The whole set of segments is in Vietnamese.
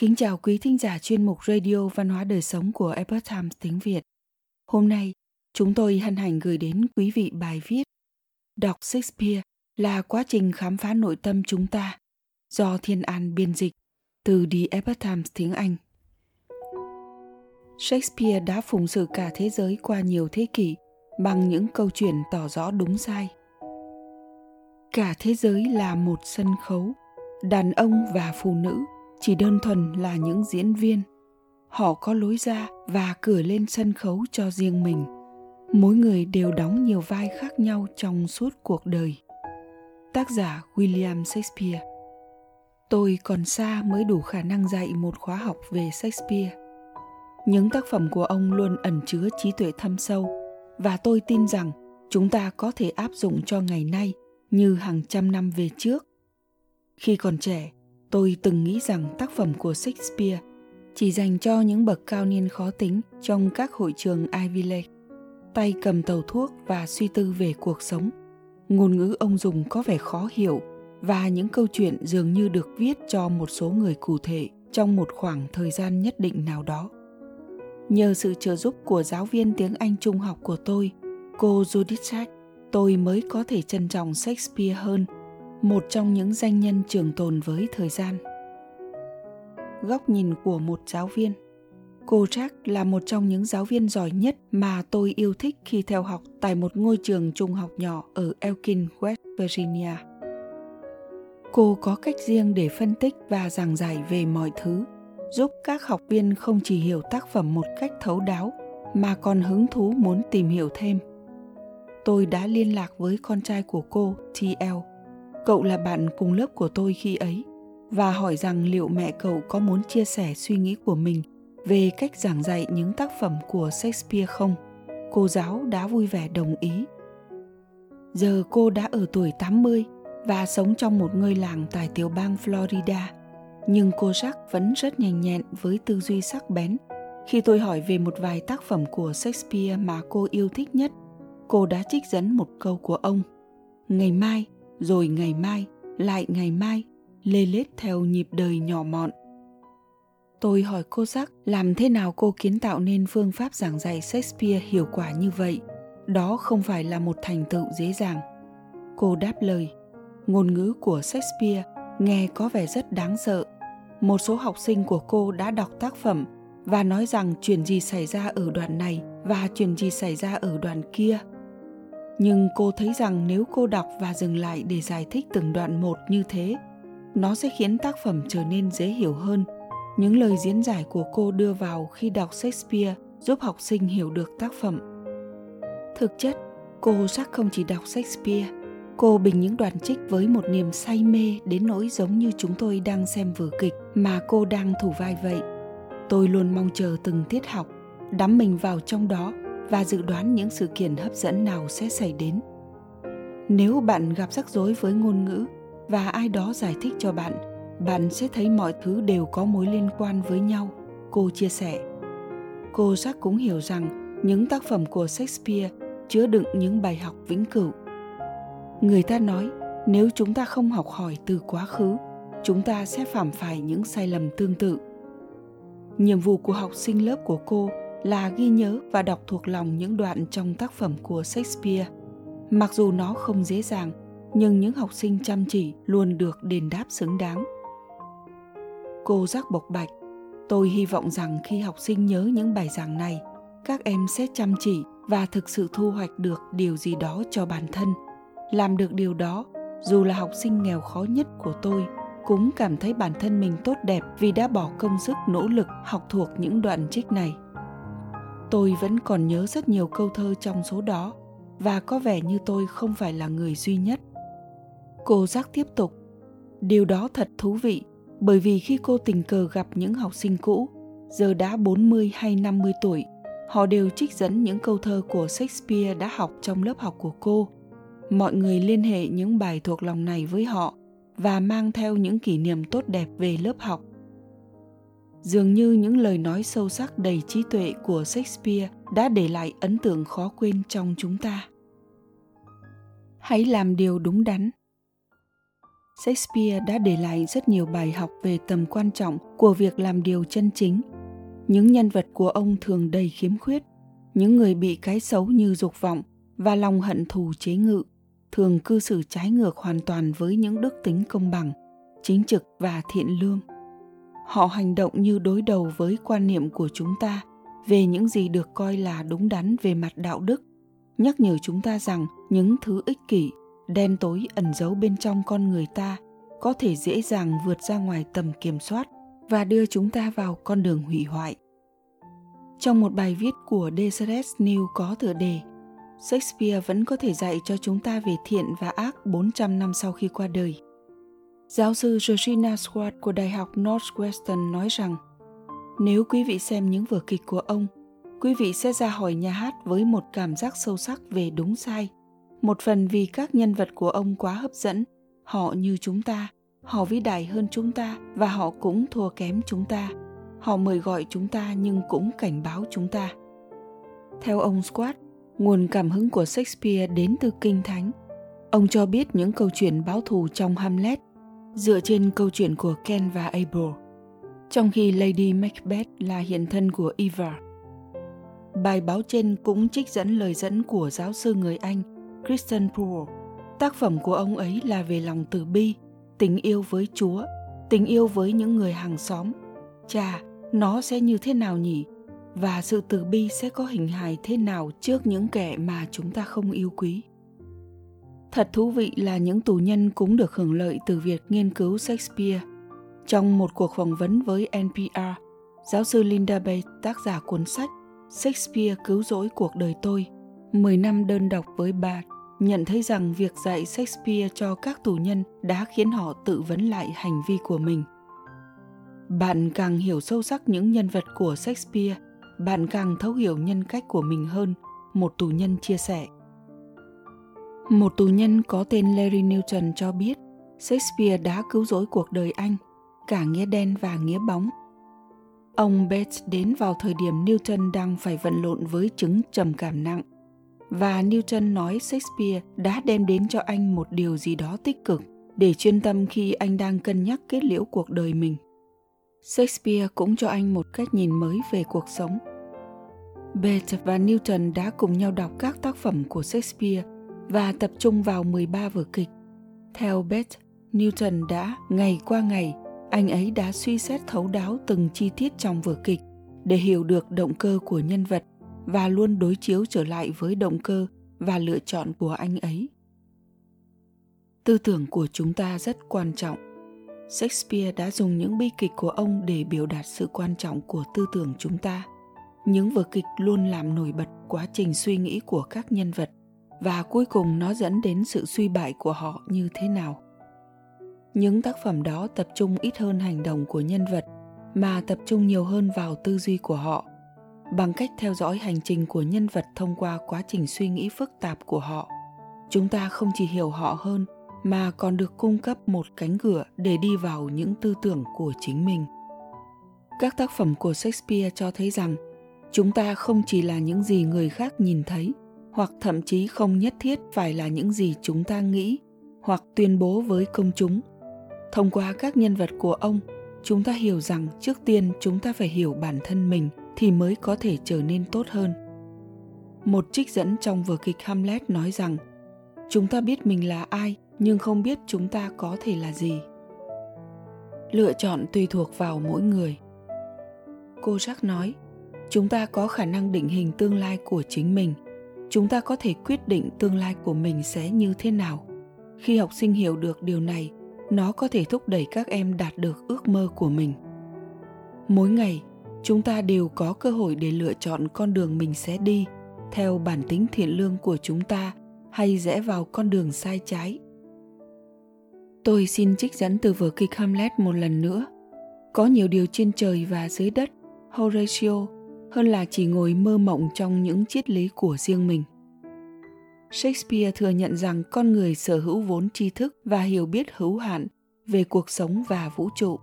Kính chào quý thính giả chuyên mục Radio Văn hóa Đời Sống của Epoch Times tiếng Việt. Hôm nay, chúng tôi hân hạnh gửi đến quý vị bài viết Đọc Shakespeare là quá trình khám phá nội tâm chúng ta do Thiên An biên dịch từ The Epoch Times tiếng Anh. Shakespeare đã phụng sự cả thế giới qua nhiều thế kỷ bằng những câu chuyện tỏ rõ đúng sai. Cả thế giới là một sân khấu, đàn ông và phụ nữ chỉ đơn thuần là những diễn viên. Họ có lối ra và cửa lên sân khấu cho riêng mình. Mỗi người đều đóng nhiều vai khác nhau trong suốt cuộc đời. Tác giả William Shakespeare Tôi còn xa mới đủ khả năng dạy một khóa học về Shakespeare. Những tác phẩm của ông luôn ẩn chứa trí tuệ thâm sâu và tôi tin rằng chúng ta có thể áp dụng cho ngày nay như hàng trăm năm về trước. Khi còn trẻ, tôi từng nghĩ rằng tác phẩm của Shakespeare chỉ dành cho những bậc cao niên khó tính trong các hội trường Ivy League. Tay cầm tàu thuốc và suy tư về cuộc sống. Ngôn ngữ ông dùng có vẻ khó hiểu và những câu chuyện dường như được viết cho một số người cụ thể trong một khoảng thời gian nhất định nào đó. Nhờ sự trợ giúp của giáo viên tiếng Anh trung học của tôi, cô Judith Sack, tôi mới có thể trân trọng Shakespeare hơn, một trong những danh nhân trường tồn với thời gian. Góc nhìn của một giáo viên Cô Jack là một trong những giáo viên giỏi nhất mà tôi yêu thích khi theo học tại một ngôi trường trung học nhỏ ở Elkin, West Virginia. Cô có cách riêng để phân tích và giảng giải về mọi thứ giúp các học viên không chỉ hiểu tác phẩm một cách thấu đáo mà còn hứng thú muốn tìm hiểu thêm tôi đã liên lạc với con trai của cô tl cậu là bạn cùng lớp của tôi khi ấy và hỏi rằng liệu mẹ cậu có muốn chia sẻ suy nghĩ của mình về cách giảng dạy những tác phẩm của Shakespeare không? Cô giáo đã vui vẻ đồng ý. Giờ cô đã ở tuổi 80 và sống trong một ngôi làng tại tiểu bang Florida nhưng cô Jack vẫn rất nhanh nhẹn với tư duy sắc bén. Khi tôi hỏi về một vài tác phẩm của Shakespeare mà cô yêu thích nhất, cô đã trích dẫn một câu của ông. Ngày mai, rồi ngày mai, lại ngày mai, lê lết theo nhịp đời nhỏ mọn. Tôi hỏi cô giác làm thế nào cô kiến tạo nên phương pháp giảng dạy Shakespeare hiệu quả như vậy. Đó không phải là một thành tựu dễ dàng. Cô đáp lời, ngôn ngữ của Shakespeare nghe có vẻ rất đáng sợ một số học sinh của cô đã đọc tác phẩm và nói rằng chuyện gì xảy ra ở đoạn này và chuyện gì xảy ra ở đoạn kia nhưng cô thấy rằng nếu cô đọc và dừng lại để giải thích từng đoạn một như thế nó sẽ khiến tác phẩm trở nên dễ hiểu hơn. Những lời diễn giải của cô đưa vào khi đọc shakespeare giúp học sinh hiểu được tác phẩm. Thực chất cô chắc không chỉ đọc shakespeare Cô bình những đoạn trích với một niềm say mê đến nỗi giống như chúng tôi đang xem vở kịch mà cô đang thủ vai vậy. Tôi luôn mong chờ từng tiết học, đắm mình vào trong đó và dự đoán những sự kiện hấp dẫn nào sẽ xảy đến. Nếu bạn gặp rắc rối với ngôn ngữ và ai đó giải thích cho bạn, bạn sẽ thấy mọi thứ đều có mối liên quan với nhau, cô chia sẻ. Cô Jack cũng hiểu rằng những tác phẩm của Shakespeare chứa đựng những bài học vĩnh cửu người ta nói nếu chúng ta không học hỏi từ quá khứ chúng ta sẽ phạm phải những sai lầm tương tự nhiệm vụ của học sinh lớp của cô là ghi nhớ và đọc thuộc lòng những đoạn trong tác phẩm của shakespeare. Mặc dù nó không dễ dàng, nhưng những học sinh chăm chỉ luôn được đền đáp xứng đáng. Cô giác bộc bạch, tôi hy vọng rằng khi học sinh nhớ những bài giảng này, các em sẽ chăm chỉ và thực sự thu hoạch được điều gì đó cho bản thân. Làm được điều đó, dù là học sinh nghèo khó nhất của tôi, cũng cảm thấy bản thân mình tốt đẹp vì đã bỏ công sức, nỗ lực học thuộc những đoạn trích này tôi vẫn còn nhớ rất nhiều câu thơ trong số đó, và có vẻ như tôi không phải là người duy nhất. Cô giác tiếp tục, điều đó thật thú vị, bởi vì khi cô tình cờ gặp những học sinh cũ, giờ đã 40 hay 50 tuổi, họ đều trích dẫn những câu thơ của Shakespeare đã học trong lớp học của cô. Mọi người liên hệ những bài thuộc lòng này với họ và mang theo những kỷ niệm tốt đẹp về lớp học dường như những lời nói sâu sắc đầy trí tuệ của shakespeare đã để lại ấn tượng khó quên trong chúng ta hãy làm điều đúng đắn Shakespeare đã để lại rất nhiều bài học về tầm quan trọng của việc làm điều chân chính. Những nhân vật của ông thường đầy khiếm khuyết, những người bị cái xấu như dục vọng và lòng hận thù chế ngự, thường cư xử trái ngược hoàn toàn với những đức tính công bằng, chính trực và thiện lương. Họ hành động như đối đầu với quan niệm của chúng ta về những gì được coi là đúng đắn về mặt đạo đức, nhắc nhở chúng ta rằng những thứ ích kỷ đen tối ẩn giấu bên trong con người ta có thể dễ dàng vượt ra ngoài tầm kiểm soát và đưa chúng ta vào con đường hủy hoại. Trong một bài viết của Deseret News có tựa đề Shakespeare vẫn có thể dạy cho chúng ta về thiện và ác 400 năm sau khi qua đời. Giáo sư Georgina Swart của Đại học Northwestern nói rằng nếu quý vị xem những vở kịch của ông, quý vị sẽ ra hỏi nhà hát với một cảm giác sâu sắc về đúng sai. Một phần vì các nhân vật của ông quá hấp dẫn họ như chúng ta họ vĩ đại hơn chúng ta và họ cũng thua kém chúng ta. Họ mời gọi chúng ta nhưng cũng cảnh báo chúng ta. Theo ông Squat, nguồn cảm hứng của Shakespeare đến từ kinh thánh. Ông cho biết những câu chuyện báo thù trong Hamlet dựa trên câu chuyện của Ken và Abel, trong khi Lady Macbeth là hiện thân của Eva. Bài báo trên cũng trích dẫn lời dẫn của giáo sư người Anh Christian Poole. Tác phẩm của ông ấy là về lòng từ bi, tình yêu với Chúa, tình yêu với những người hàng xóm. Chà, nó sẽ như thế nào nhỉ? Và sự từ bi sẽ có hình hài thế nào trước những kẻ mà chúng ta không yêu quý? Thật thú vị là những tù nhân cũng được hưởng lợi từ việc nghiên cứu Shakespeare. Trong một cuộc phỏng vấn với NPR, giáo sư Linda Bates, tác giả cuốn sách Shakespeare cứu rỗi cuộc đời tôi, 10 năm đơn độc với bà nhận thấy rằng việc dạy Shakespeare cho các tù nhân đã khiến họ tự vấn lại hành vi của mình. Bạn càng hiểu sâu sắc những nhân vật của Shakespeare, bạn càng thấu hiểu nhân cách của mình hơn, một tù nhân chia sẻ. Một tù nhân có tên Larry Newton cho biết Shakespeare đã cứu rỗi cuộc đời anh, cả nghĩa đen và nghĩa bóng. Ông Bates đến vào thời điểm Newton đang phải vận lộn với chứng trầm cảm nặng và Newton nói Shakespeare đã đem đến cho anh một điều gì đó tích cực để chuyên tâm khi anh đang cân nhắc kết liễu cuộc đời mình. Shakespeare cũng cho anh một cách nhìn mới về cuộc sống. Bates và Newton đã cùng nhau đọc các tác phẩm của Shakespeare và tập trung vào 13 vở kịch. Theo Beth Newton đã ngày qua ngày, anh ấy đã suy xét thấu đáo từng chi tiết trong vở kịch để hiểu được động cơ của nhân vật và luôn đối chiếu trở lại với động cơ và lựa chọn của anh ấy. Tư tưởng của chúng ta rất quan trọng. Shakespeare đã dùng những bi kịch của ông để biểu đạt sự quan trọng của tư tưởng chúng ta. Những vở kịch luôn làm nổi bật quá trình suy nghĩ của các nhân vật và cuối cùng nó dẫn đến sự suy bại của họ như thế nào. Những tác phẩm đó tập trung ít hơn hành động của nhân vật, mà tập trung nhiều hơn vào tư duy của họ. Bằng cách theo dõi hành trình của nhân vật thông qua quá trình suy nghĩ phức tạp của họ, chúng ta không chỉ hiểu họ hơn, mà còn được cung cấp một cánh cửa để đi vào những tư tưởng của chính mình. Các tác phẩm của shakespeare cho thấy rằng, chúng ta không chỉ là những gì người khác nhìn thấy hoặc thậm chí không nhất thiết phải là những gì chúng ta nghĩ hoặc tuyên bố với công chúng. Thông qua các nhân vật của ông, chúng ta hiểu rằng trước tiên chúng ta phải hiểu bản thân mình thì mới có thể trở nên tốt hơn. Một trích dẫn trong vở kịch hamlet nói rằng, chúng ta biết mình là ai, nhưng không biết chúng ta có thể là gì. Lựa chọn tùy thuộc vào mỗi người. Cô jack nói, chúng ta có khả năng định hình tương lai của chính mình chúng ta có thể quyết định tương lai của mình sẽ như thế nào. Khi học sinh hiểu được điều này, nó có thể thúc đẩy các em đạt được ước mơ của mình. Mỗi ngày, chúng ta đều có cơ hội để lựa chọn con đường mình sẽ đi, theo bản tính thiện lương của chúng ta, hay rẽ vào con đường sai trái. Tôi xin trích dẫn từ vở kịch hamlet một lần nữa. Có nhiều điều trên trời và dưới đất, horatio hơn là chỉ ngồi mơ mộng trong những triết lý của riêng mình shakespeare thừa nhận rằng con người sở hữu vốn tri thức và hiểu biết hữu hạn về cuộc sống và vũ trụ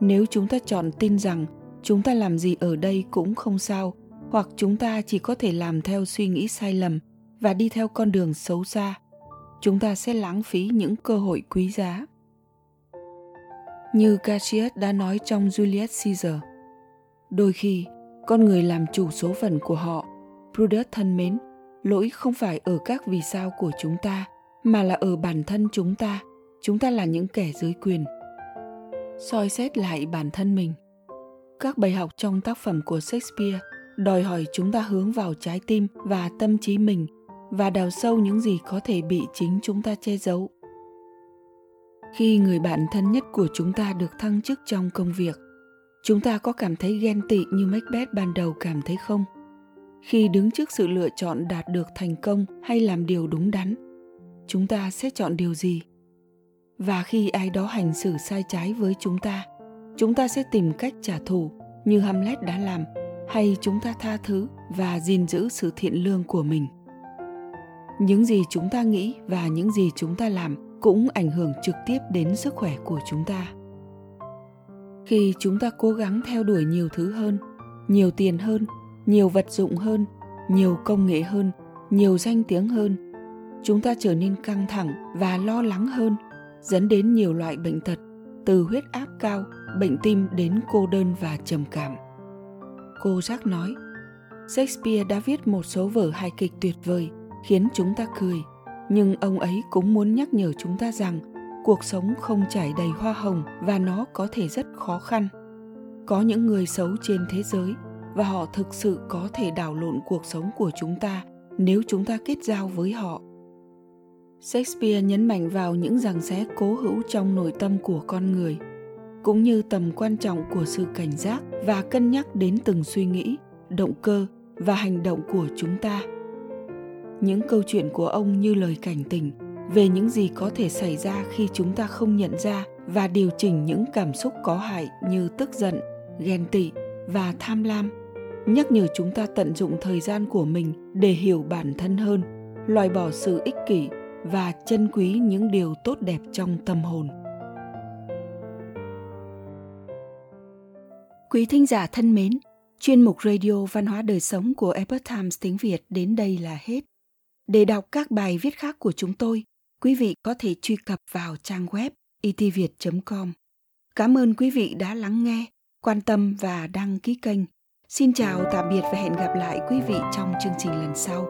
nếu chúng ta chọn tin rằng chúng ta làm gì ở đây cũng không sao hoặc chúng ta chỉ có thể làm theo suy nghĩ sai lầm và đi theo con đường xấu xa chúng ta sẽ lãng phí những cơ hội quý giá. Như Cassius đã nói trong Julius Caesar, đôi khi con người làm chủ số phận của họ. Brutus thân mến, lỗi không phải ở các vì sao của chúng ta, mà là ở bản thân chúng ta. Chúng ta là những kẻ dưới quyền. soi xét lại bản thân mình. Các bài học trong tác phẩm của Shakespeare đòi hỏi chúng ta hướng vào trái tim và tâm trí mình và đào sâu những gì có thể bị chính chúng ta che giấu khi người bạn thân nhất của chúng ta được thăng chức trong công việc chúng ta có cảm thấy ghen tị như macbeth ban đầu cảm thấy không? Khi đứng trước sự lựa chọn đạt được thành công hay làm điều đúng đắn, chúng ta sẽ chọn điều gì? Và khi ai đó hành xử sai trái với chúng ta chúng ta sẽ tìm cách trả thù như hamlet đã làm, hay chúng ta tha thứ và gìn giữ sự thiện lương của mình. Những gì chúng ta nghĩ và những gì chúng ta làm cũng ảnh hưởng trực tiếp đến sức khỏe của chúng ta khi chúng ta cố gắng theo đuổi nhiều thứ hơn, nhiều tiền hơn, nhiều vật dụng hơn, nhiều công nghệ hơn, nhiều danh tiếng hơn, chúng ta trở nên căng thẳng và lo lắng hơn, dẫn đến nhiều loại bệnh tật, từ huyết áp cao, bệnh tim đến cô đơn và trầm cảm. Cô giác nói, Shakespeare đã viết một số vở hài kịch tuyệt vời khiến chúng ta cười, nhưng ông ấy cũng muốn nhắc nhở chúng ta rằng cuộc sống không trải đầy hoa hồng và nó có thể rất khó khăn. Có những người xấu trên thế giới và họ thực sự có thể đảo lộn cuộc sống của chúng ta nếu chúng ta kết giao với họ. Shakespeare nhấn mạnh vào những rằng xé cố hữu trong nội tâm của con người, cũng như tầm quan trọng của sự cảnh giác và cân nhắc đến từng suy nghĩ, động cơ và hành động của chúng ta. Những câu chuyện của ông như lời cảnh tỉnh về những gì có thể xảy ra khi chúng ta không nhận ra và điều chỉnh những cảm xúc có hại như tức giận ghen tị và tham lam. Nhắc nhở chúng ta tận dụng thời gian của mình để hiểu bản thân hơn loại bỏ sự ích kỷ và trân quý những điều tốt đẹp trong tâm hồn. Quý thính giả thân mến chuyên mục radio văn hóa đời sống của epoch times tiếng việt đến đây là hết. Để đọc các bài viết khác của chúng tôi, quý vị có thể truy cập vào trang web e itviet.com. Cảm ơn quý vị đã lắng nghe, quan tâm và đăng ký kênh. Xin chào tạm biệt và hẹn gặp lại quý vị trong chương trình lần sau.